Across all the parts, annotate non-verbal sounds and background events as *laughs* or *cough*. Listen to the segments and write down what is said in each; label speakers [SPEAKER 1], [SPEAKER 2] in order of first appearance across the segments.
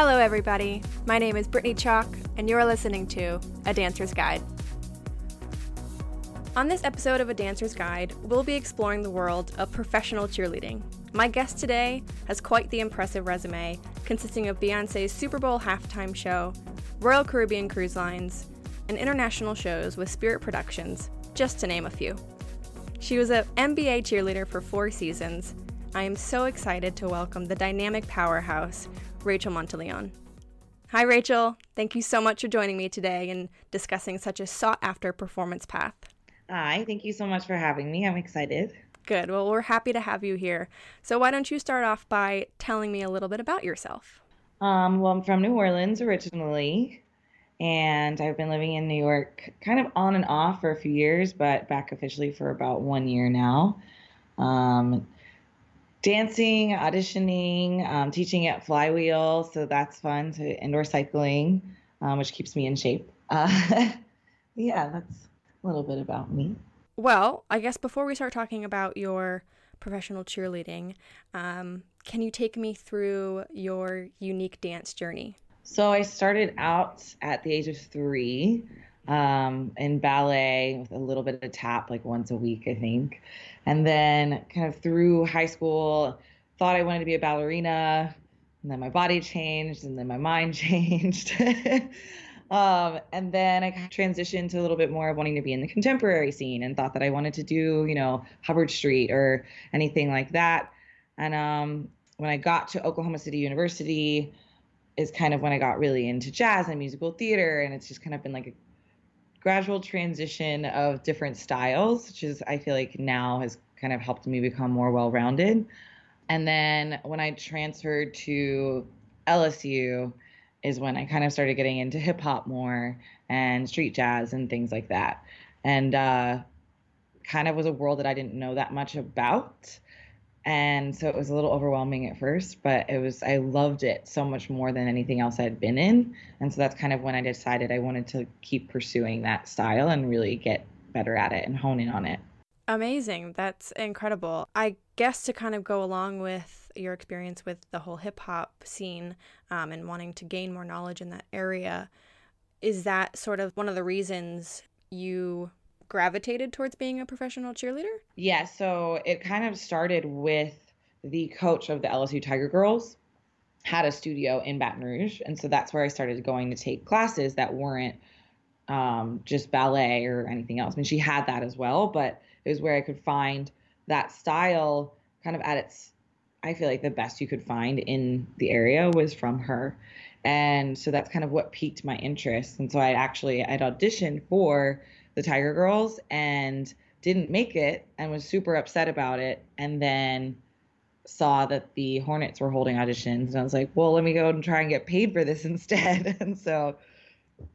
[SPEAKER 1] Hello, everybody. My name is Brittany Chalk, and you're listening to A Dancer's Guide. On this episode of A Dancer's Guide, we'll be exploring the world of professional cheerleading. My guest today has quite the impressive resume, consisting of Beyonce's Super Bowl halftime show, Royal Caribbean Cruise Lines, and international shows with Spirit Productions, just to name a few. She was an NBA cheerleader for four seasons. I am so excited to welcome the dynamic powerhouse, Rachel Monteleone. Hi, Rachel. Thank you so much for joining me today and discussing such a sought after performance path.
[SPEAKER 2] Hi, thank you so much for having me. I'm excited.
[SPEAKER 1] Good. Well, we're happy to have you here. So, why don't you start off by telling me a little bit about yourself?
[SPEAKER 2] Um, well, I'm from New Orleans originally, and I've been living in New York kind of on and off for a few years, but back officially for about one year now. Um, dancing, auditioning, um, teaching at Flywheel, so that's fun. To indoor cycling, um, which keeps me in shape. Uh, *laughs* yeah, that's a little bit about me.
[SPEAKER 1] Well, I guess before we start talking about your professional cheerleading, um, can you take me through your unique dance journey?
[SPEAKER 2] So I started out at the age of three um, in ballet with a little bit of tap, like once a week, I think. And then kind of through high school, thought I wanted to be a ballerina. And then my body changed, and then my mind *laughs* changed. *laughs* um, and then I transitioned to a little bit more of wanting to be in the contemporary scene and thought that I wanted to do, you know, Hubbard Street or anything like that. And um, when I got to Oklahoma City University, is kind of when I got really into jazz and musical theater. And it's just kind of been like a gradual transition of different styles, which is, I feel like now has kind of helped me become more well rounded. And then when I transferred to LSU, is when I kind of started getting into hip hop more and street jazz and things like that. And uh, kind of was a world that I didn't know that much about and so it was a little overwhelming at first but it was i loved it so much more than anything else i'd been in. And so that's kind of when i decided i wanted to keep pursuing that style and really get better at it and hone in on it.
[SPEAKER 1] Amazing. That's incredible. I guess to kind of go along with your experience with the whole hip-hop scene um, and wanting to gain more knowledge in that area is that sort of one of the reasons you gravitated towards being a professional cheerleader?
[SPEAKER 2] Yeah, so it kind of started with the coach of the LSU Tiger Girls had a studio in Baton Rouge, and so that's where I started going to take classes that weren't um, just ballet or anything else. I mean, she had that as well, but it was where I could find that style kind of at its I feel like the best you could find in the area was from her. And so that's kind of what piqued my interest. And so I actually I'd auditioned for the Tiger Girls and didn't make it and was super upset about it. And then saw that the Hornets were holding auditions. And I was like, well, let me go and try and get paid for this *laughs* instead. and so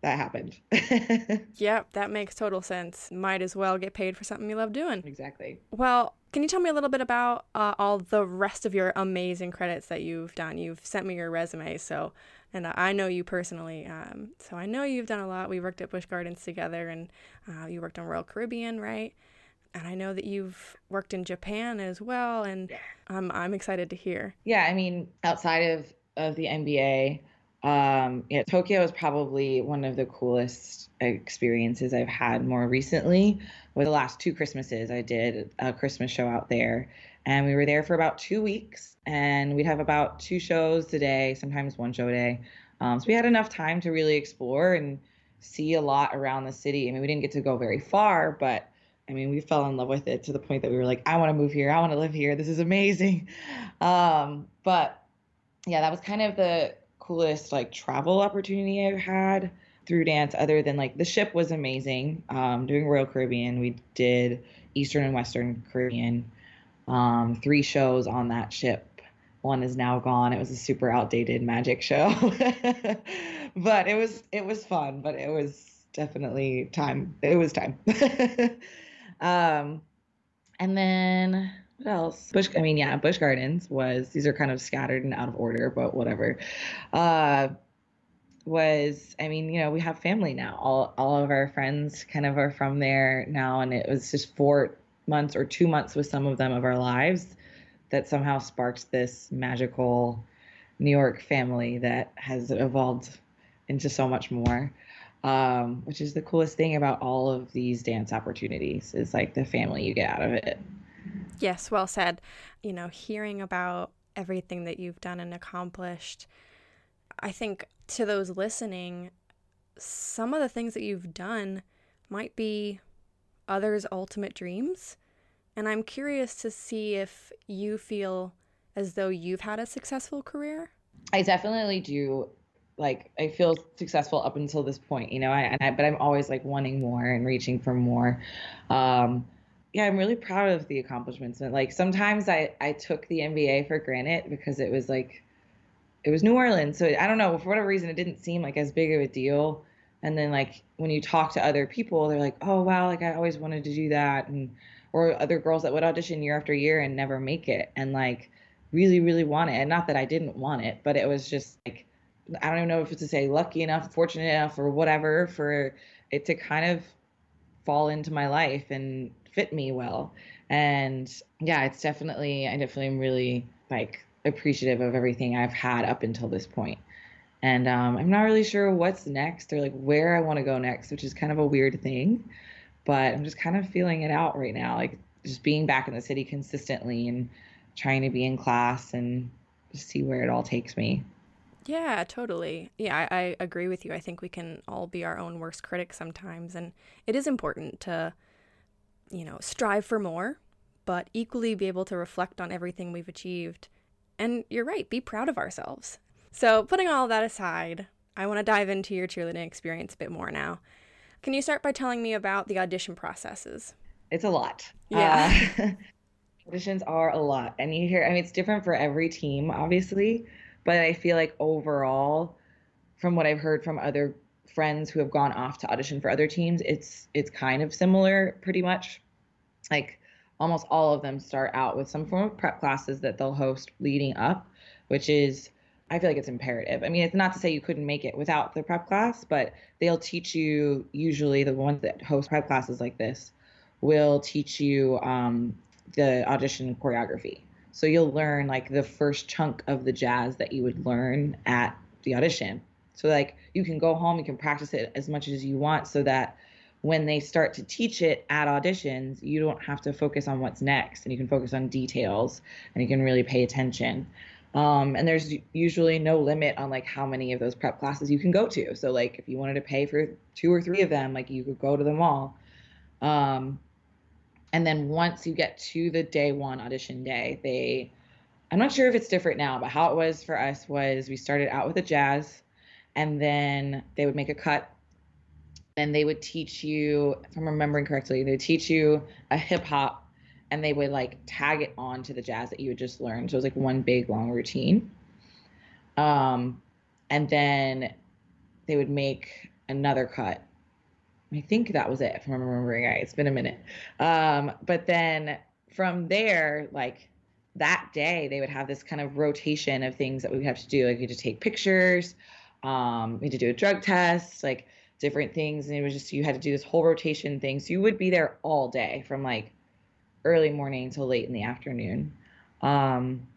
[SPEAKER 2] that happened. *laughs*
[SPEAKER 1] yep, that makes total sense. Might as well get paid for something you love doing.
[SPEAKER 2] Exactly.
[SPEAKER 1] Well, can you tell me a little bit about uh, all the rest of your amazing credits that you've done? You've sent me your resume, so and I know you personally, um, so I know you've done a lot. We worked at Busch Gardens together, and uh, you worked on Royal Caribbean, right? And I know that you've worked in Japan as well, and I'm I'm excited to hear.
[SPEAKER 2] Yeah, I mean, outside of of the NBA, um, yeah, Tokyo is probably one of the coolest experiences I've had more recently. With the last two Christmases, I did a Christmas show out there, and we were there for about two weeks and we'd have about two shows a day sometimes one show a day. Um, so we had enough time to really explore and see a lot around the city. I mean we didn't get to go very far but i mean we fell in love with it to the point that we were like i want to move here. I want to live here. This is amazing. *laughs* Um, but yeah that was kind of the coolest like travel opportunity i've had through dance other than like the ship was amazing um, doing royal caribbean we did eastern and western caribbean um, three shows on that ship. One is now gone. It was a super outdated magic show, *laughs* but it was it was fun. But it was definitely time. It was time. *laughs* um, and then what else? Busch. I mean, yeah, Busch Gardens was. These are kind of scattered and out of order, but whatever. Uh, was I mean, you know, we have family now. All all of our friends kind of are from there now, and it was just four months or two months with some of them of our lives that somehow sparked this magical New York family that has evolved into so much more. Um, which is the coolest thing about all of these dance opportunities is like the family you get out of it.
[SPEAKER 1] Yes, well said. You know, hearing about everything that you've done and accomplished, I think to those listening, some of the things that you've done might be others' ultimate dreams. And I'm curious to see if you feel as though you've had a successful career.
[SPEAKER 2] I definitely do. Like I feel successful up until this point, you know. I, I, but I'm always like wanting more and reaching for more. Um, yeah, I'm really proud of the accomplishments. And like sometimes I I took the NBA for granted because it was like it was New Orleans, so I don't know for whatever reason it didn't seem like as big of a deal. And then like when you talk to other people, they're like, oh wow, like I always wanted to do that, and or other girls that would audition year after year and never make it and like really really want it and not that i didn't want it but it was just like i don't even know if it's to say lucky enough fortunate enough or whatever for it to kind of fall into my life and fit me well and yeah it's definitely i definitely am really like appreciative of everything i've had up until this point and um, i'm not really sure what's next or like where i want to go next which is kind of a weird thing but I'm just kind of feeling it out right now, like just being back in the city consistently and trying to be in class and see where it all takes me.
[SPEAKER 1] Yeah, totally. Yeah, I, I, agree with you. I think we can all be our own worst critics sometimes, and it is important to, you know, strive for more, but equally be able to reflect on everything we've achieved. And you're right, be proud of ourselves. So, putting all that aside, I want to dive into your cheerleading experience a bit more now. Can you start by telling me about the audition processes?
[SPEAKER 2] It's a lot.
[SPEAKER 1] Yeah. Uh, *laughs*
[SPEAKER 2] auditions are a lot. And you hear, I mean, it's different for every team, obviously, but I feel like overall, from what I've heard from other friends who have gone off to audition for other teams, it's it's kind of similar pretty much. Like almost all of them start out with some form of prep classes that they'll host leading up, which is I feel like it's imperative. I mean, it's not to say you couldn't make it without the prep class, but they'll teach you usually the ones that host prep classes like this will teach you um, the audition choreography. So you'll learn like the first chunk of the jazz that you would learn at the audition. So like you can go home, you can practice it as much as you want so that when they start to teach it at auditions, you don't have to focus on what's next and you can focus on details and you can really pay attention. Um, and there's usually no limit on like how many of those prep classes you can go to. So like if you wanted to pay for two or three of them, like you could go to them all. Um, and then once you get to the day one audition day, they, I'm not sure if it's different now, but how it was for us was we started out with a jazz, and then they would make a cut. And they would teach you, if I'm remembering correctly, they teach you a hip hop and they would like tag it on to the jazz that you had just learned. So it was like one big long routine. Um, and then they would make another cut. I think that was it, if I'm remembering right. It's been a minute. Um, but then from there, like that day, they would have this kind of rotation of things that we would have to do. Like we had to take pictures, um, we had to do a drug test, like different things. And it was just, you had to do this whole rotation thing. So you would be there all day from like early morning till late in the afternoon. Um,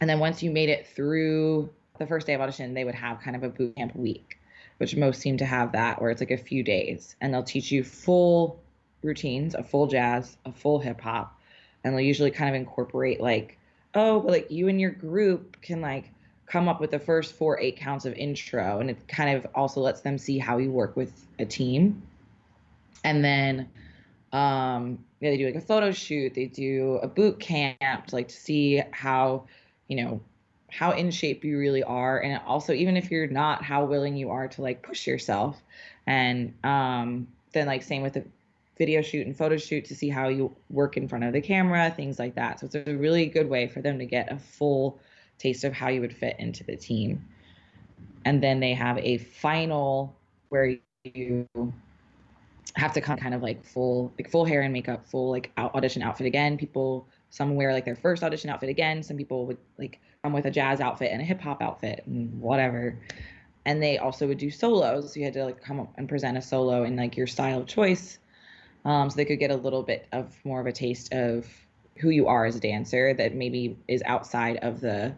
[SPEAKER 2] and then once you made it through the first day of audition, they would have kind of a boot camp week, which most seem to have that, where it's like a few days, and they'll teach you full routines, a full jazz, a full hip hop, and they'll usually kind of incorporate like, oh, but like you and your group can like come up with the first four eight counts of intro, and it kind of also lets them see how you work with a team, and then um, yeah, they do like a photo shoot, they do a boot camp to like to see how, you know, how in shape you really are, and also even if you're not, how willing you are to like push yourself, and um, then like same with the video shoot and photo shoot to see how you work in front of the camera, things like that. So it's a really good way for them to get a full taste of how you would fit into the team. And then they have a final where you have to come kind of like full like full hair and makeup, full like audition outfit again. People some wear like their first audition outfit again. Some people would like come with a jazz outfit and a hip hop outfit and whatever. And they also would do solos. So you had to like come up and present a solo in like your style of choice. Um, so they could get a little bit of more of a taste of who you are as a dancer that maybe is outside of the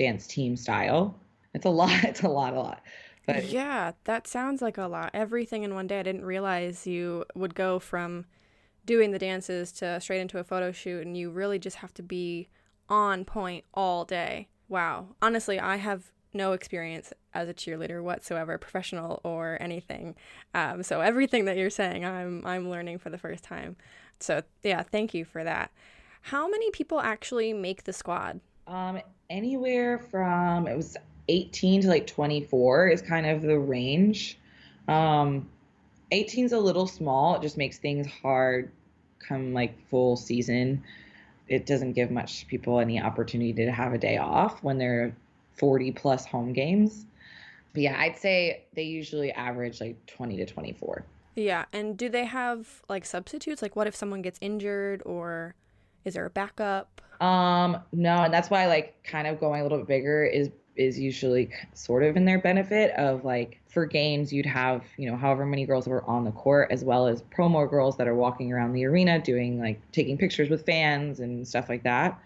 [SPEAKER 2] dance team style. It's a lot. *laughs* It's a lot, a lot.
[SPEAKER 1] But yeah, that sounds like a lot. Everything in one day. I didn't realize you would go from doing the dances to straight into a photo shoot, and you really just have to be on point all day. Wow. Honestly, I have no experience as a cheerleader whatsoever, professional or anything. Um, so everything that you're saying, I'm I'm learning for the first time. So yeah, thank you for that. How many people actually make the squad?
[SPEAKER 2] Um, anywhere from it was 18 to like 24 is kind of the range. Um, 18 is a little small. It just makes things hard come like full season. It doesn't give much people any opportunity to have a day off when they're 40 plus home games. But yeah, I'd say they usually average like 20 to 24.
[SPEAKER 1] Yeah, and do they have like substitutes? Like what if someone gets injured or is there a backup?
[SPEAKER 2] Um, no, and that's why like kind of going a little bit bigger is is usually sort of in their benefit of like for games you'd have you know however many girls were on the court as well as promo girls that are walking around the arena doing like taking pictures with fans and stuff like that.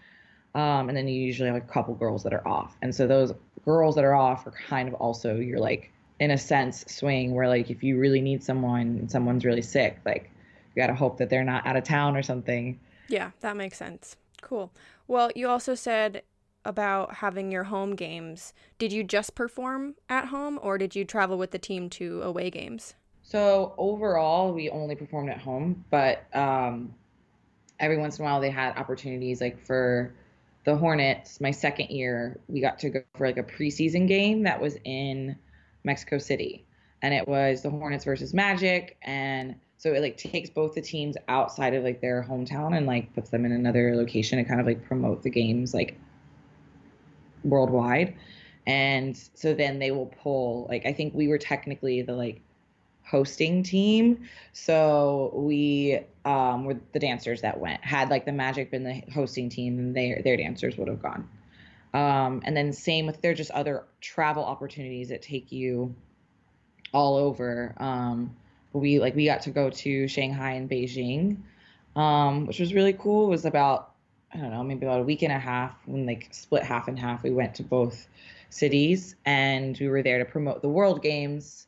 [SPEAKER 2] Um, and then you usually have a couple girls that are off. And so those girls that are off are kind of also you're like in a sense swing where like if you really need someone and someone's really sick like you got to hope that they're not out of town or something
[SPEAKER 1] yeah that makes sense cool well you also said about having your home games. Did you just perform at home or did you travel with the team to away games?
[SPEAKER 2] So overall, we only performed at home, but um, every once in a while they had opportunities. Like for the Hornets, my second year, we got to go for like a preseason game that was in Mexico City, and it was the Hornets versus Magic, and so it like takes both the teams outside of like their hometown and like puts them in another location to kind of like promote the games like worldwide. And so then they will pull like I think we were technically the like hosting team. So we um, were the dancers that went. Had like the Magic been the hosting team, then their their dancers would have gone. Um, and then same with there's just other travel opportunities that take you all over. Um, we like we got to go to Shanghai and Beijing, um, which was really cool. It was about I don't know, maybe about a week and a half when like split half and half. We went to both cities and we were there to promote the World Games.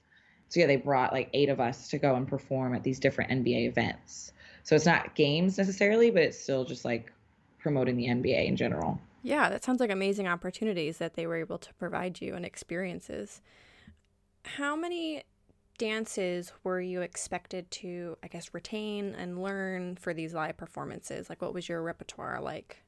[SPEAKER 2] So yeah, they brought like eight of us to go and perform at these different NBA events. So it's not games necessarily, but it's still just like promoting the NBA in general.
[SPEAKER 1] Yeah, that sounds like amazing opportunities that they were able to provide you and experiences. How many dances were you expected to, I guess, retain and learn for these live performances? Like, what was your repertoire like?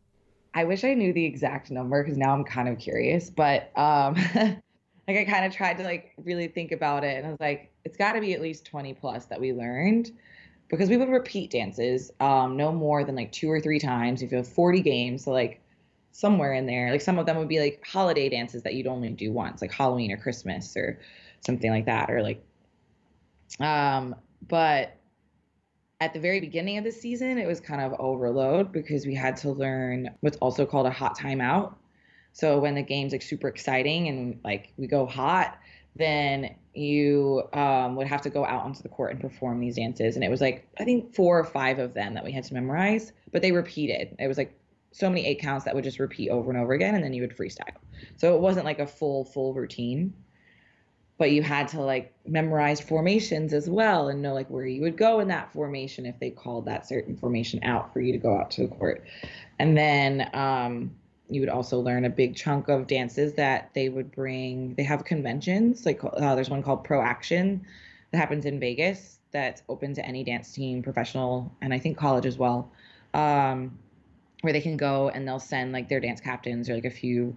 [SPEAKER 2] I wish I knew the exact number because now I'm kind of curious. But um, *laughs* like, I kind of tried to like really think about it, and I was like, it's got to be at least 20 plus that we learned because we would repeat dances um, no more than like two or three times. If you have 40 games, so like somewhere in there, like some of them would be like holiday dances that you'd only do once, like Halloween or Christmas or something like that, or like um, but at the very beginning of the season, it was kind of overload because we had to learn what's also called a hot timeout. So when the game's like super exciting and like we go hot, then you um, would have to go out onto the court and perform these dances. And it was like I think four or five of them that we had to memorize, but they repeated. It was like so many eight counts that would just repeat over and over again, and then you would freestyle. So it wasn't like a full full routine but you had to like memorize formations as well and know like where you would go in that formation if they called that certain formation out for you to go out to the court. And then um, you would also learn a big chunk of dances that they would bring. They have conventions like uh, there's one called pro action that happens in vegas that's open to any dance team professional and i think college as well um, where they can go and they'll send like their dance captains or like a few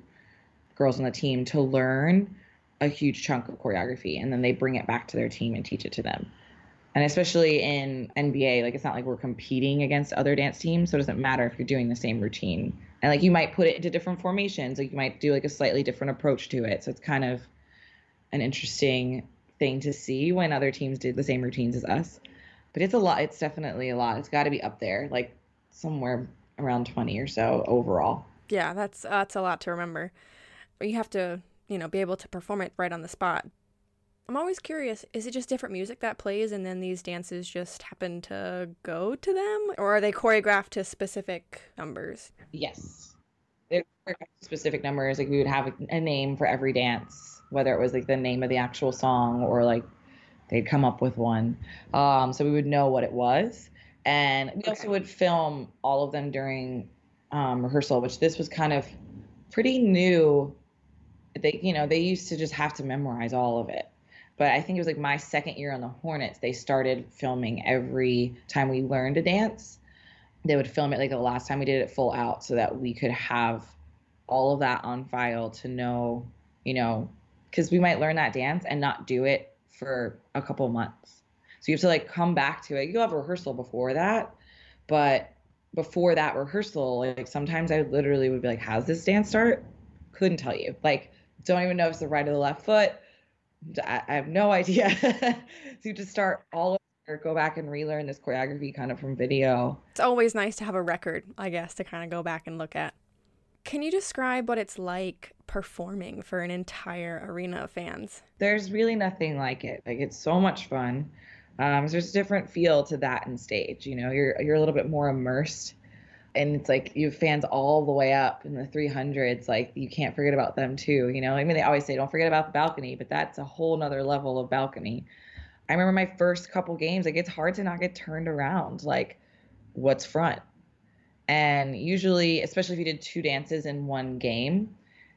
[SPEAKER 2] girls on the team to learn a huge chunk of choreography and then they bring it back to their team and teach it to them. And especially in NBA, like it's not like we're competing against other dance teams, so it doesn't matter if you're doing the same routine. And like you might put it into different formations, like you might do like a slightly different approach to it. So it's kind of an interesting thing to see when other teams did the same routines as us. But it's a lot. It's definitely a lot. It's got to be up there, like somewhere around 20 or so overall.
[SPEAKER 1] Yeah, that's that's a lot to remember. You have to you know, be able to perform it right on the spot. I'm always curious is it just different music that plays and then these dances just happen to go to them? Or are they choreographed to specific numbers?
[SPEAKER 2] Yes. They're specific numbers. Like we would have a name for every dance, whether it was like the name of the actual song or like they'd come up with one. Um, so we would know what it was. And we okay. also would film all of them during um, rehearsal, which this was kind of pretty new. They, you know, they used to just have to memorize all of it. But I think it was like my second year on the Hornets, they started filming every time we learned a dance. They would film it like the last time we did it full out so that we could have all of that on file to know, you know, because we might learn that dance and not do it for a couple months. So you have to like come back to it. you'll have a rehearsal before that, but before that rehearsal, like sometimes I literally would be like, "How's this dance start?" Couldn't tell you. Like, don't even know if it's the right or the left foot. I, I have no idea. *laughs* so you just start all over, go back and relearn this choreography kind of from video.
[SPEAKER 1] It's always nice to have a record, I guess, to kind of go back and look at. Can you describe what it's like performing for an entire arena of fans?
[SPEAKER 2] There's really nothing like it. Like it's so much fun. Um, there's a different feel to that in stage. You know, you're you're a little bit more immersed, and it's like you have fans all the way up in the 300s. Like you can't forget about them too. You know, I mean they always say don't forget about the balcony, but that's a whole nother level of balcony. I remember my first couple games. Like it's hard to not get turned around. Like what's front? And usually, especially if you did two dances in one game,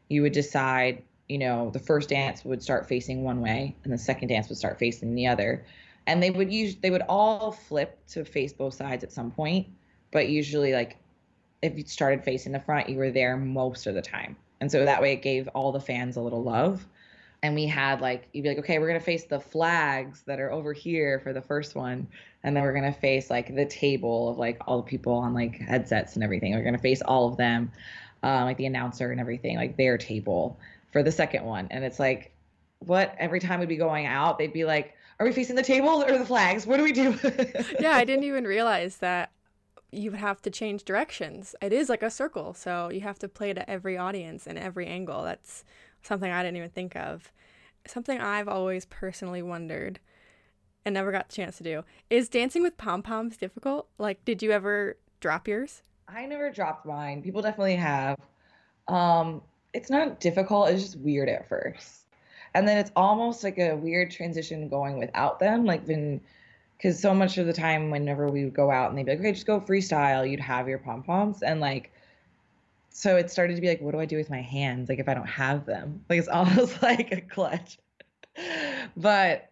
[SPEAKER 2] you would decide, you know, the first dance would start facing one way and the second dance would start facing the other. And they would use they would all flip to face both sides at some point, but usually like if you started facing the front, you were there most of the time. And so that way it gave all the fans a little love. And we had like you'd be like okay we're going to face the flags that are over here for the first one. And then we're going to face like the table of like all the people on like headsets and everything. We're going to face all of them um, like the announcer and everything like their table for the second one. And it's like what? Every time we'd be going out they'd be like are we facing the table or the flags? What do we do? *laughs*
[SPEAKER 1] Yeah i didn't even realize that you would have to change directions it is like a circle so you have to play to every audience and every angle that's something I didn't even think of. Something I've always personally wondered and never got the chance to do is dancing with pom poms difficult? Like, did you ever drop yours?
[SPEAKER 2] I never dropped mine. People definitely have. Um, it's not difficult, it's just weird at first. And then it's almost like a weird transition going without them. Like, when, because so much of the time, whenever we would go out and they'd be like, okay, just go freestyle, you'd have your pom poms. And like, so it started to be like, what do I do with my hands? Like if I don't have them, *laughs* like it's almost *laughs* like a clutch. but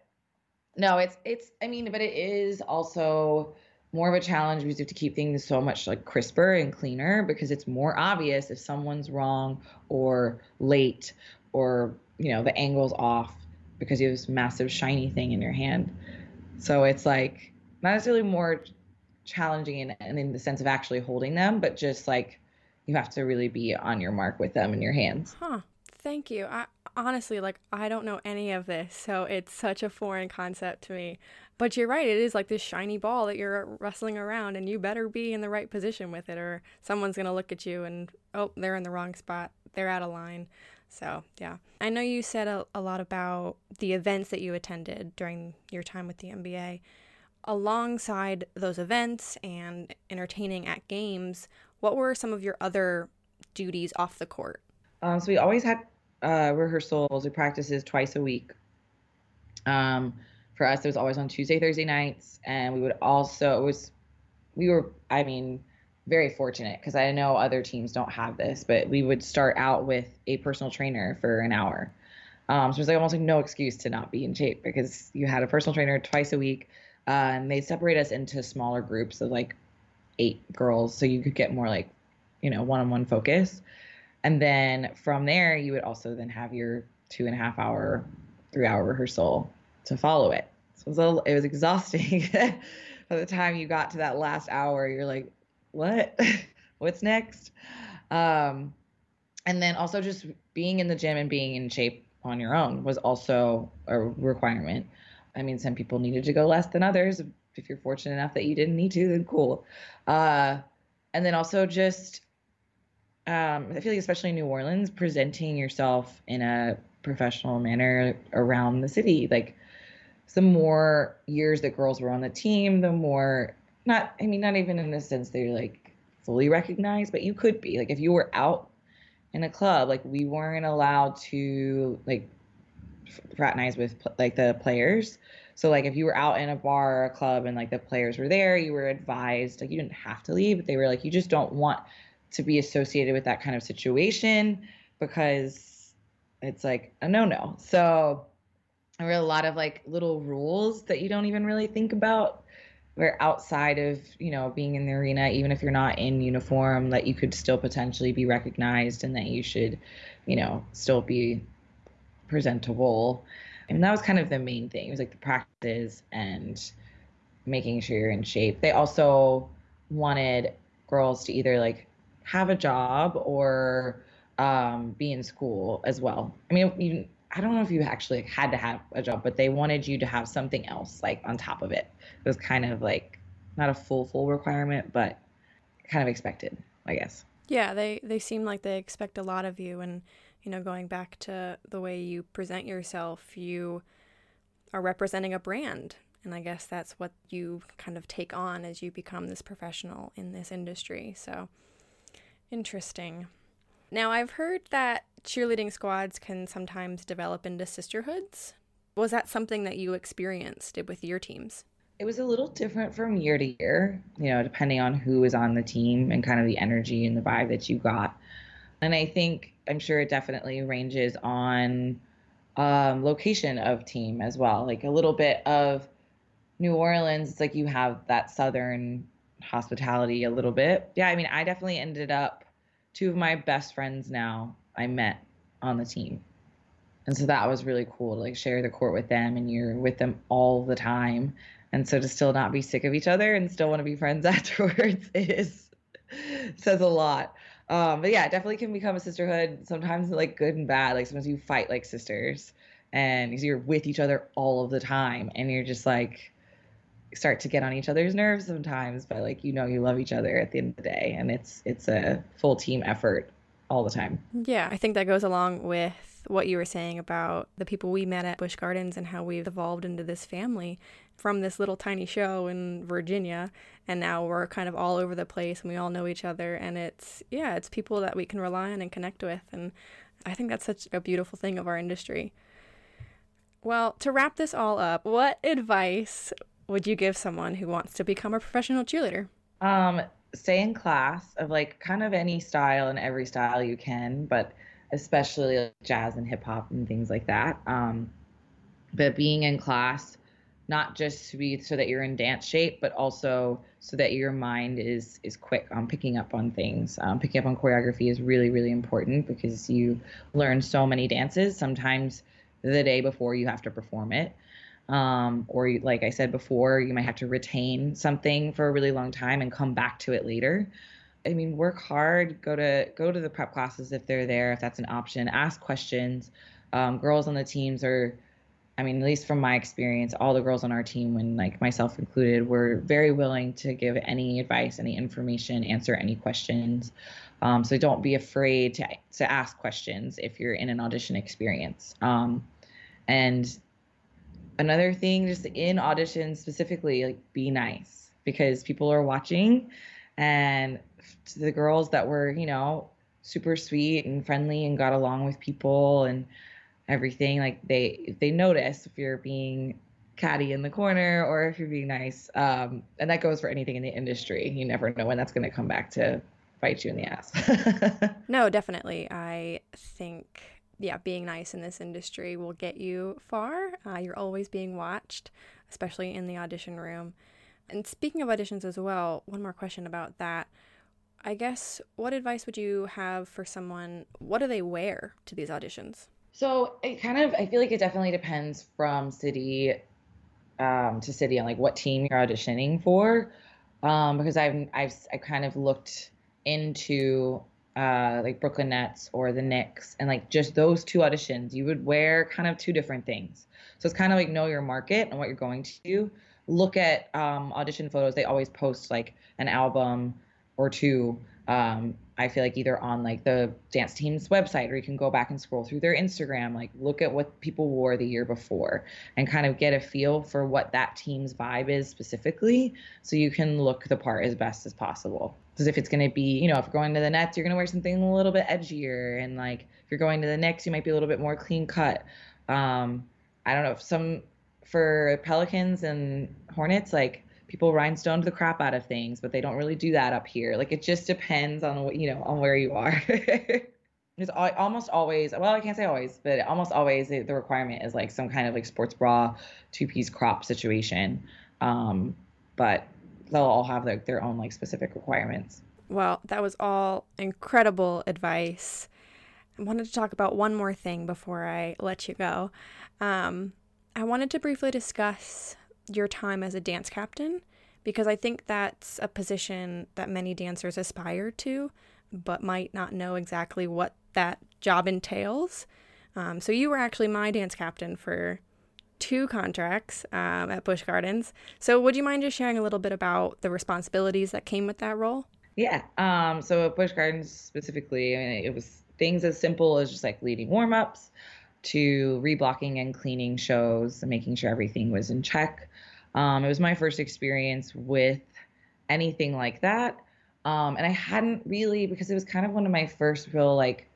[SPEAKER 2] no, it's it's. I mean, but it is also more of a challenge because you have to keep things so much like crisper and cleaner because it's more obvious if someone's wrong or late or you know the angle's off because you have this massive shiny thing in your hand. So it's like not necessarily more challenging in, in the sense of actually holding them, but just like you have to really be on your mark with them in your hands.
[SPEAKER 1] Huh. Thank you. I honestly like I don't know any of this, so it's such a foreign concept to me. But you're right, it is like this shiny ball that you're wrestling around and you better be in the right position with it or someone's going to look at you and oh, they're in the wrong spot. They're out of line. So, yeah. I know you said a, a lot about the events that you attended during your time with the NBA. Alongside those events and entertaining at games, what were some of your other duties off the court?
[SPEAKER 2] Um, so we always had uh, rehearsals, we practices twice a week. Um, for us, it was always on Tuesday, Thursday nights, and we would also it was we were I mean very fortunate because I know other teams don't have this, but we would start out with a personal trainer for an hour. Um, so it was like almost like no excuse to not be in shape because you had a personal trainer twice a week, uh, and they separate us into smaller groups of like eight girls so you could get more like you know one-on-one focus. And then from there you would also then have your two and a half hour three hour rehearsal to follow it. So it was, little, it was exhausting. *laughs* By the time you got to that last hour you're like what *laughs* what's next um, and then also just being in the gym and being in shape on your own was also a requirement i mean some people needed to go less than others if you're fortunate enough that you didn't need to, then cool. Uh, and then also just, um, I feel like especially in New Orleans, presenting yourself in a professional manner around the city. Like the more years that girls were on the team, the more not, I mean, not even in the sense that you're like fully recognized, but you could be like if you were out in a club. Like we weren't allowed to like fraternize with like the players. So like if you were out in a bar or a club and like the players were there, you were advised like you didn't have to leave, but they were like you just don't want to be associated with that kind of situation because it's like a no-no. So there were a lot of like little rules that you don't even really think about where outside of you know being in the arena even if you're not in uniform that you could still potentially be recognized and that you should you know still be presentable. And that was kind of the main thing. It was like the practices and making sure you're in shape. They also wanted girls to either like have a job or um, be in school as well. I mean you, i don't know if you actually had to have a job but they wanted you to have something else like on top of it it was kind of like not a full full requirement but kind of expected i guess
[SPEAKER 1] yeah they they seem like they expect a lot of you and you know, going back to the way you present yourself, you are representing a brand. And I guess that's what you kind of take on as you become this professional in this industry. So interesting. Now, I've heard that cheerleading squads can sometimes develop into sisterhoods. Was that something that you experienced with your teams?
[SPEAKER 2] It was a little different from year to year, you know, depending on who was on the team and kind of the energy and the vibe that you got. And I think I'm sure it definitely ranges on um, location of team as well. Like a little bit of New Orleans, it's like you have that southern hospitality a little bit. Yeah, I mean, I definitely ended up two of my best friends now I met on the team. And so that was really cool to like share the court with them and you're with them all the time. And so to still not be sick of each other and still want to be friends *laughs* afterwards is says a lot. Um, but yeah, definitely can become a sisterhood. Sometimes like good and bad. Like sometimes you fight like sisters, and you're with each other all of the time, and you're just like start to get on each other's nerves sometimes. But like you know, you love each other at the end of the day, and it's it's a full team effort all the time.
[SPEAKER 1] Yeah, I think that goes along with what you were saying about the people we met at Busch Gardens and how we've evolved into this family from this little tiny show in Virginia and now we're kind of all over the place and we all know each other and it's yeah, it's people that we can rely on and connect with and I think that's such a beautiful thing of our industry. Well, to wrap this all up, what advice would you give someone who wants to become a professional cheerleader?
[SPEAKER 2] Um, stay in class of like kind of any style and every style you can, but especially like jazz and hip hop and things like that. Um, but being in class, not just to be so that you're in dance shape, but also so that your mind is is quick on picking up on things. Um, picking up on choreography is really really important because you learn so many dances. Sometimes the day before you have to perform it, um, or like I said before, you might have to retain something for a really long time and come back to it later. I mean, work hard. Go to go to the prep classes if they're there, if that's an option. Ask questions. Um, girls on the teams are, I mean, at least from my experience, all the girls on our team, when like myself included, were very willing to give any advice, any information, answer any questions. Um, so don't be afraid to to ask questions if you're in an audition experience. Um, and another thing, just in auditions specifically, like be nice because people are watching and to the girls that were, you know, super sweet and friendly and got along with people and everything. Like they they notice if you're being catty in the corner or if you're being nice. Um, and that goes for anything in the industry. You never know when that's going to come back to bite you in the ass. *laughs*
[SPEAKER 1] no, definitely. I think yeah, being nice in this industry will get you far. Uh, you're always being watched, especially in the audition room. And speaking of auditions as well, one more question about that. I guess what advice would you have for someone? What do they wear to these auditions?
[SPEAKER 2] So it kind of, I feel like it definitely depends from city um, to city on like what team you're auditioning for. Um, because I've, I've, I kind of looked into uh, like Brooklyn Nets or the Knicks and like just those two auditions, you would wear kind of two different things. So it's kind of like know your market and what you're going to look at um, audition photos. They always post like an album or two um, i feel like either on like the dance team's website or you can go back and scroll through their instagram like look at what people wore the year before and kind of get a feel for what that team's vibe is specifically so you can look the part as best as possible as if it's going to be, you know, if you're going to the Nets, you're going to wear something a little bit edgier. And like if you're going to the Knicks, you might be a little bit more clean cut. Um, I don't know if some for Pelicans and Hornets, like people rhinestone the crap out of things, but they don't really do that up here. Like it just depends on what, you know, on where you are. *laughs* it's almost always, well, I can't say always, but almost always the requirement is like some kind of like sports bra, two piece crop situation. Um, but they'll all have their own like specific requirements.
[SPEAKER 1] Well, that was all incredible advice. I wanted to talk about one more thing before I let you go. Um, I wanted to briefly discuss your time as a dance captain because I think that's a position that many dancers aspire to, but might not know exactly what that job entails. Um, so you were actually my dance captain for two contracts um, at Busch Gardens. So, would you mind just sharing a little bit about the responsibilities that came with that role?
[SPEAKER 2] Yeah. Um, so at Gardens specifically, I mean, it was things as simple as just like leading warm ups to reblocking and cleaning shows and making sure everything was in check. Um, it was my first experience with anything like that. Um, and I hadn't really, because it was kind of one of my first real like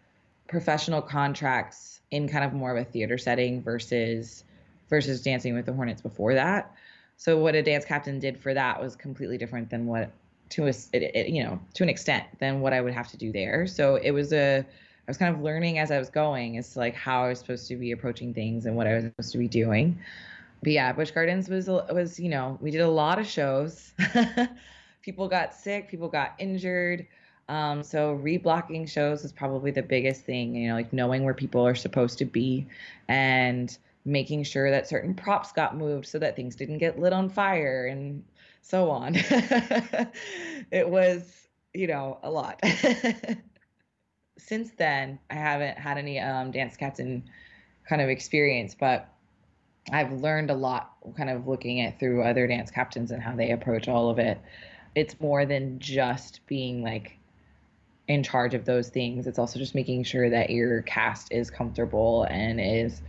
[SPEAKER 2] professional contracts in kind of more of a theater setting versus versus dancing with the Hornets before that. So what a dance captain did for that was completely different than what to it, you know to an extent than what I would have to do there. So it was a I was kind of learning as I was going as to like how I was supposed to be approaching things and what I was supposed to be doing. But yeah, Busch Gardens was was you know we did a lot of shows. *laughs* people got sick, people got injured. Um, so reblocking shows is probably the biggest thing. You know, like knowing where people are supposed to be and making sure that certain props got moved so that things didn't get lit on fire and so on. *laughs* it was, you know, a lot. *laughs* Since then, I haven't had any um, dance captain kind of experience, but I've learned a lot kind of looking at through other dance captains and how they approach all of it. It's more than just being like in charge of those things. It's also just making sure that your cast is comfortable and is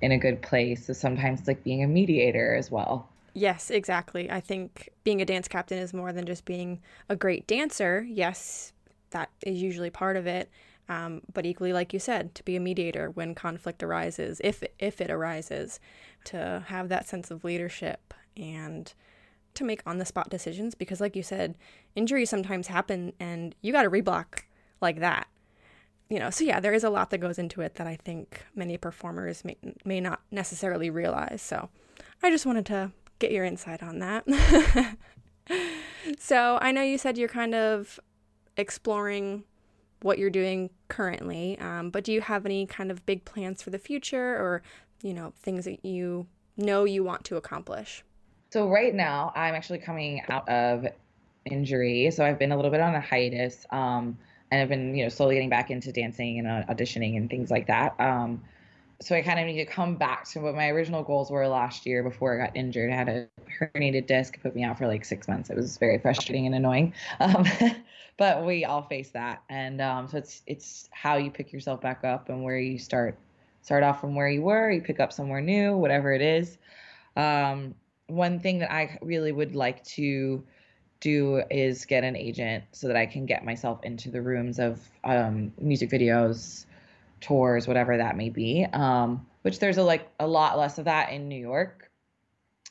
[SPEAKER 2] in a good place. So sometimes like being a mediator as well.
[SPEAKER 1] Yes, exactly. I think being a dance captain is more than just being a great dancer. Yes, that is usually part of it. Um, but equally, like you said, to be a mediator when conflict arises, if if it arises, to have that sense of leadership and to make on the spot decisions. Because, like you said, injuries sometimes happen, and you got to reblock like that you know, so yeah, there is a lot that goes into it that I think many performers may, may not necessarily realize. So I just wanted to get your insight on that. *laughs* so I know you said you're kind of exploring what you're doing currently, um, but do you have any kind of big plans for the future or, you know, things that you know you want to accomplish?
[SPEAKER 2] So right now, I'm actually coming out of injury. So I've been a little bit on a hiatus. Um, and I've been, you know, slowly getting back into dancing and uh, auditioning and things like that. Um, so I kind of need to come back to what my original goals were last year before I got injured. I had a herniated disc, put me out for like six months. It was very frustrating and annoying. Um, *laughs* but we all face that, and um, so it's it's how you pick yourself back up and where you start start off from where you were. You pick up somewhere new, whatever it is. Um, one thing that I really would like to do is get an agent so that I can get myself into the rooms of um, music videos, tours, whatever that may be. Um, which there's a like a lot less of that in New York,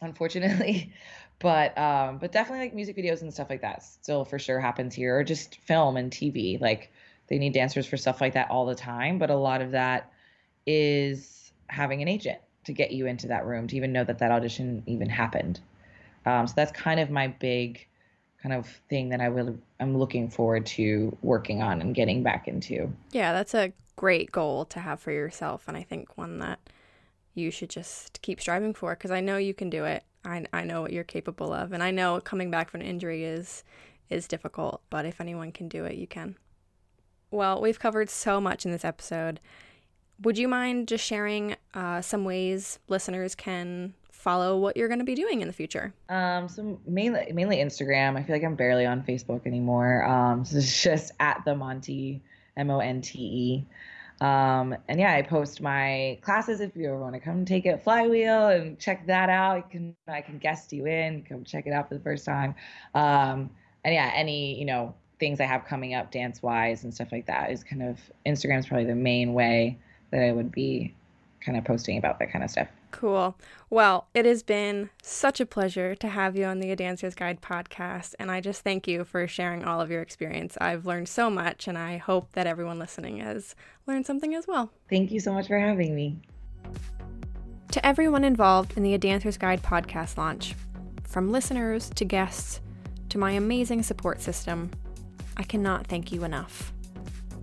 [SPEAKER 2] unfortunately. *laughs* But um, but definitely like music videos and stuff like that still for sure happens here, or just film and TV. Like they need dancers for stuff like that all the time. But a lot of that is having an agent to get you into that room to even know that that audition even happened. Um, so that's kind of my big kind of thing that I will I'm looking forward to working on and getting back into.
[SPEAKER 1] Yeah, that's a great goal to have for yourself and I think one that you should just keep striving for because I know you can do it. I I know what you're capable of and I know coming back from an injury is is difficult, but if anyone can do it, you can. Well, we've covered so much in this episode. Would you mind just sharing uh, some ways listeners can follow what you're going to be doing in the future?
[SPEAKER 2] Um, so mainly mainly Instagram. I feel like I'm barely on Facebook anymore. Um, *laughs* so it's just at the Monte, M O N T E. Um, and yeah, I post my classes if you ever want to come take it flywheel and check that out. I can I can guest you in, come check it out for the first time. Um, and yeah, any you know things I have coming up dance wise and stuff like that is kind of Instagram's probably the main way that I would be kind of posting about that kind of stuff.
[SPEAKER 1] Cool. Well, it has been such a pleasure to have you on the A Dancer's Guide podcast, and I just thank you for sharing all of your experience. I've learned so much, and I hope that everyone listening has learned something as well.
[SPEAKER 2] Thank you so much for having me.
[SPEAKER 1] To everyone involved in the A Dancer's Guide podcast launch, from listeners to guests to my amazing support system, I cannot thank you enough.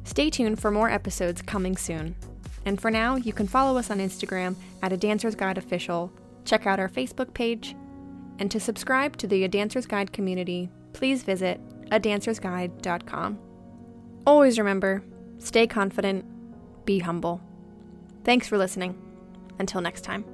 [SPEAKER 1] Stay tuned for more episodes coming soon. And for now, you can follow us on Instagram at A Dancer's Guide Official, check out our Facebook page, and to subscribe to the A Dancer's Guide community, please visit adancersguide.com. Always remember stay confident, be humble. Thanks for listening. Until next time.